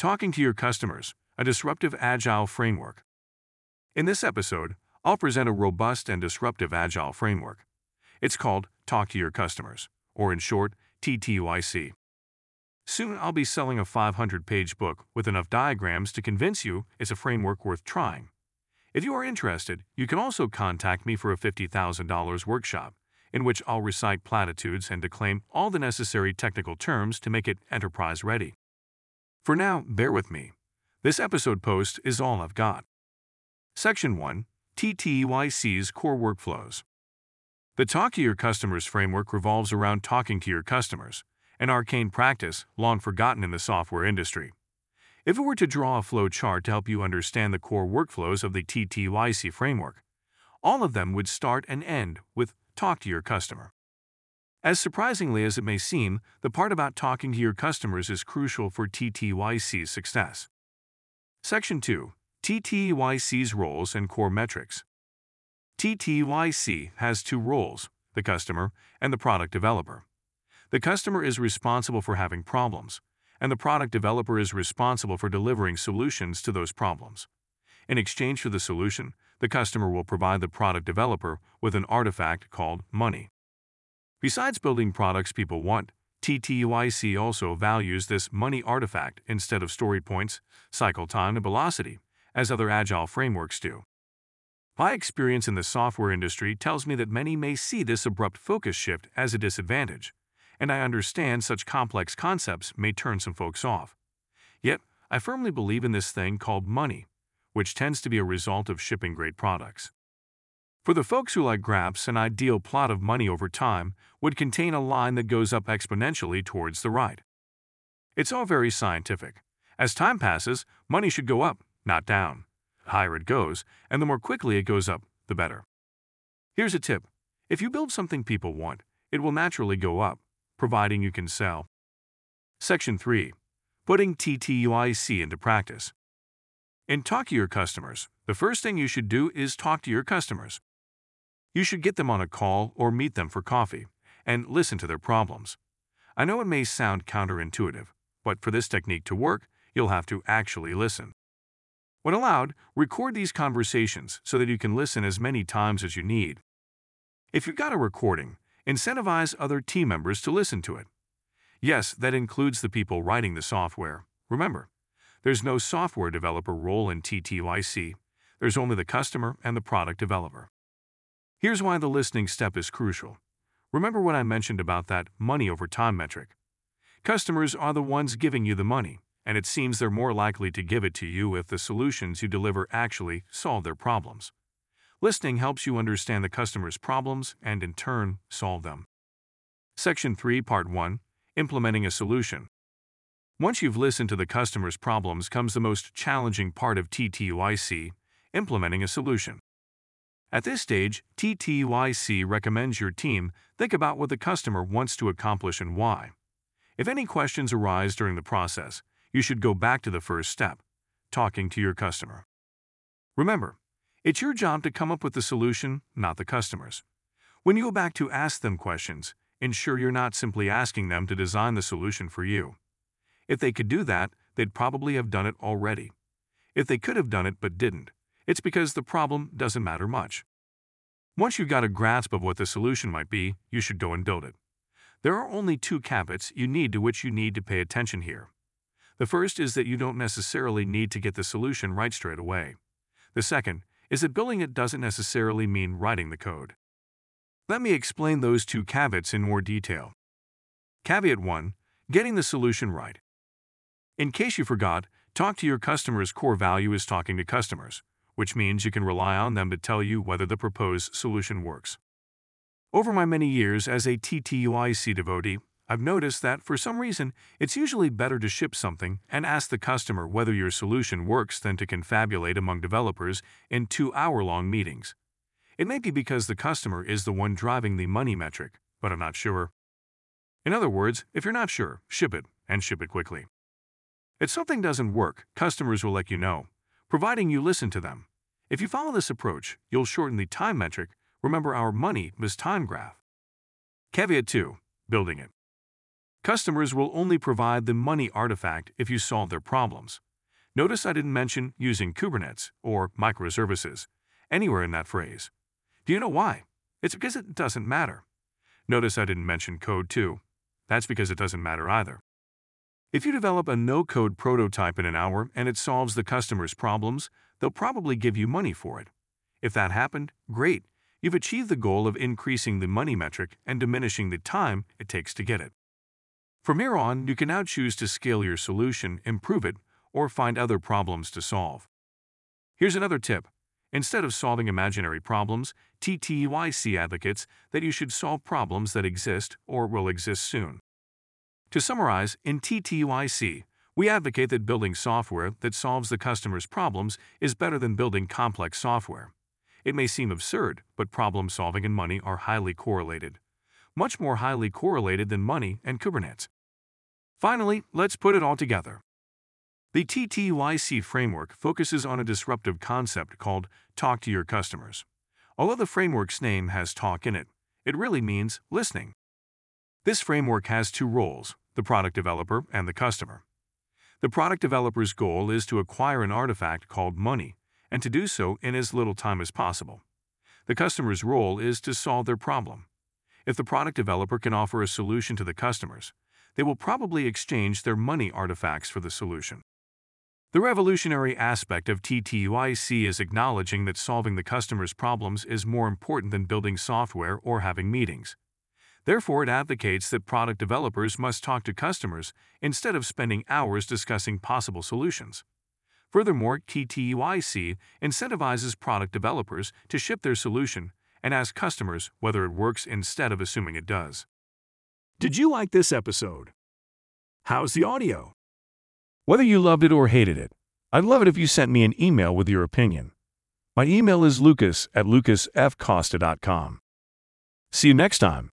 Talking to Your Customers, a Disruptive Agile Framework. In this episode, I'll present a robust and disruptive Agile framework. It's called Talk to Your Customers, or in short, TTYC. Soon I'll be selling a 500 page book with enough diagrams to convince you it's a framework worth trying. If you are interested, you can also contact me for a $50,000 workshop, in which I'll recite platitudes and declaim all the necessary technical terms to make it enterprise ready. For now, bear with me. This episode post is all I've got. Section 1 TTYC's Core Workflows. The Talk to Your Customers framework revolves around talking to your customers, an arcane practice long forgotten in the software industry. If it were to draw a flow chart to help you understand the core workflows of the TTYC framework, all of them would start and end with talk to your customer. As surprisingly as it may seem, the part about talking to your customers is crucial for TTYC's success. Section 2 TTYC's Roles and Core Metrics. TTYC has two roles the customer and the product developer. The customer is responsible for having problems, and the product developer is responsible for delivering solutions to those problems. In exchange for the solution, the customer will provide the product developer with an artifact called money. Besides building products people want, TTYC also values this money artifact instead of story points, cycle time, and velocity, as other agile frameworks do. My experience in the software industry tells me that many may see this abrupt focus shift as a disadvantage, and I understand such complex concepts may turn some folks off. Yet, I firmly believe in this thing called money, which tends to be a result of shipping great products. For the folks who like graphs, an ideal plot of money over time would contain a line that goes up exponentially towards the right. It's all very scientific. As time passes, money should go up, not down. The higher it goes, and the more quickly it goes up, the better. Here's a tip. If you build something people want, it will naturally go up, providing you can sell. Section 3. Putting TTYC into practice. In Talk to Your Customers, the first thing you should do is talk to your customers. You should get them on a call or meet them for coffee and listen to their problems. I know it may sound counterintuitive, but for this technique to work, you'll have to actually listen. When allowed, record these conversations so that you can listen as many times as you need. If you've got a recording, Incentivize other team members to listen to it. Yes, that includes the people writing the software. Remember, there's no software developer role in TTYC. There's only the customer and the product developer. Here's why the listening step is crucial. Remember what I mentioned about that money over time metric. Customers are the ones giving you the money, and it seems they're more likely to give it to you if the solutions you deliver actually solve their problems. Listening helps you understand the customer's problems and, in turn, solve them. Section 3, Part 1 Implementing a Solution. Once you've listened to the customer's problems comes the most challenging part of TTYC implementing a solution. At this stage, TTYC recommends your team think about what the customer wants to accomplish and why. If any questions arise during the process, you should go back to the first step talking to your customer. Remember, it's your job to come up with the solution, not the customer's. When you go back to ask them questions, ensure you're not simply asking them to design the solution for you. If they could do that, they'd probably have done it already. If they could have done it but didn't, it's because the problem doesn't matter much. Once you've got a grasp of what the solution might be, you should go and build it. There are only two caveats you need to which you need to pay attention here. The first is that you don't necessarily need to get the solution right straight away. The second is that building it doesn't necessarily mean writing the code. Let me explain those two caveats in more detail. Caveat 1 Getting the solution right. In case you forgot, talk to your customer's core value is talking to customers, which means you can rely on them to tell you whether the proposed solution works. Over my many years as a TTYC devotee, I've noticed that for some reason, it's usually better to ship something and ask the customer whether your solution works than to confabulate among developers in two hour long meetings. It may be because the customer is the one driving the money metric, but I'm not sure. In other words, if you're not sure, ship it, and ship it quickly. If something doesn't work, customers will let you know, providing you listen to them. If you follow this approach, you'll shorten the time metric. Remember our money is time graph. Caveat 2 Building it. Customers will only provide the money artifact if you solve their problems. Notice I didn't mention using Kubernetes or microservices anywhere in that phrase. Do you know why? It's because it doesn't matter. Notice I didn't mention code too. That's because it doesn't matter either. If you develop a no-code prototype in an hour and it solves the customer's problems, they'll probably give you money for it. If that happened, great. You've achieved the goal of increasing the money metric and diminishing the time it takes to get it. From here on, you can now choose to scale your solution, improve it, or find other problems to solve. Here's another tip. Instead of solving imaginary problems, TTYC advocates that you should solve problems that exist or will exist soon. To summarize, in TTYC, we advocate that building software that solves the customer's problems is better than building complex software. It may seem absurd, but problem solving and money are highly correlated. Much more highly correlated than money and Kubernetes. Finally, let's put it all together. The TTYC framework focuses on a disruptive concept called Talk to Your Customers. Although the framework's name has talk in it, it really means listening. This framework has two roles the product developer and the customer. The product developer's goal is to acquire an artifact called money, and to do so in as little time as possible. The customer's role is to solve their problem. If the product developer can offer a solution to the customers, they will probably exchange their money artifacts for the solution. The revolutionary aspect of TTYC is acknowledging that solving the customer's problems is more important than building software or having meetings. Therefore, it advocates that product developers must talk to customers instead of spending hours discussing possible solutions. Furthermore, TTYC incentivizes product developers to ship their solution and ask customers whether it works instead of assuming it does. Did you like this episode? How's the audio? Whether you loved it or hated it, I'd love it if you sent me an email with your opinion. My email is lucas at lucasfcosta.com. See you next time.